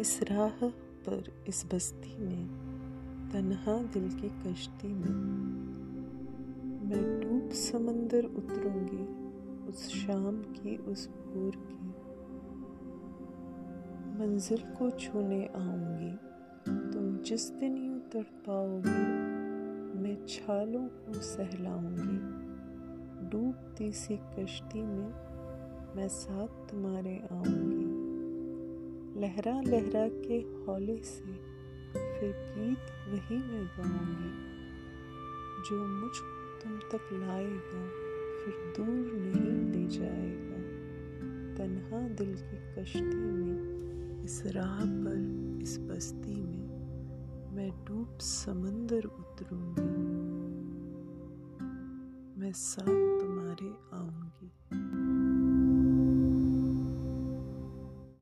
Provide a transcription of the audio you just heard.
इस राह पर, इस बस्ती में, तन्हा दिल की कश्ती में। मैं डूब समंदर उतरूँगी, उस शाम की, उस भोर की। मंजिल को छूने आऊँगी, तुम जिस दिन यूँ तड़पाओगी, मैं छालों को सहलाऊँगी। डूबती सी कश्ती में मैं साथ तुम्हारे आऊँगी। लहरा लहरा के हौले से फिर गीत वही मैं गाऊँगी, जो मुझको तुम तक लाएगा, फिर दूर नहीं ले जाएगा। तन्हा दिल की कश्ती में, इस राह पर, इस बस्ती में, मैं डूब समंदर उतरूँगी। मैं साथ तुम्हारे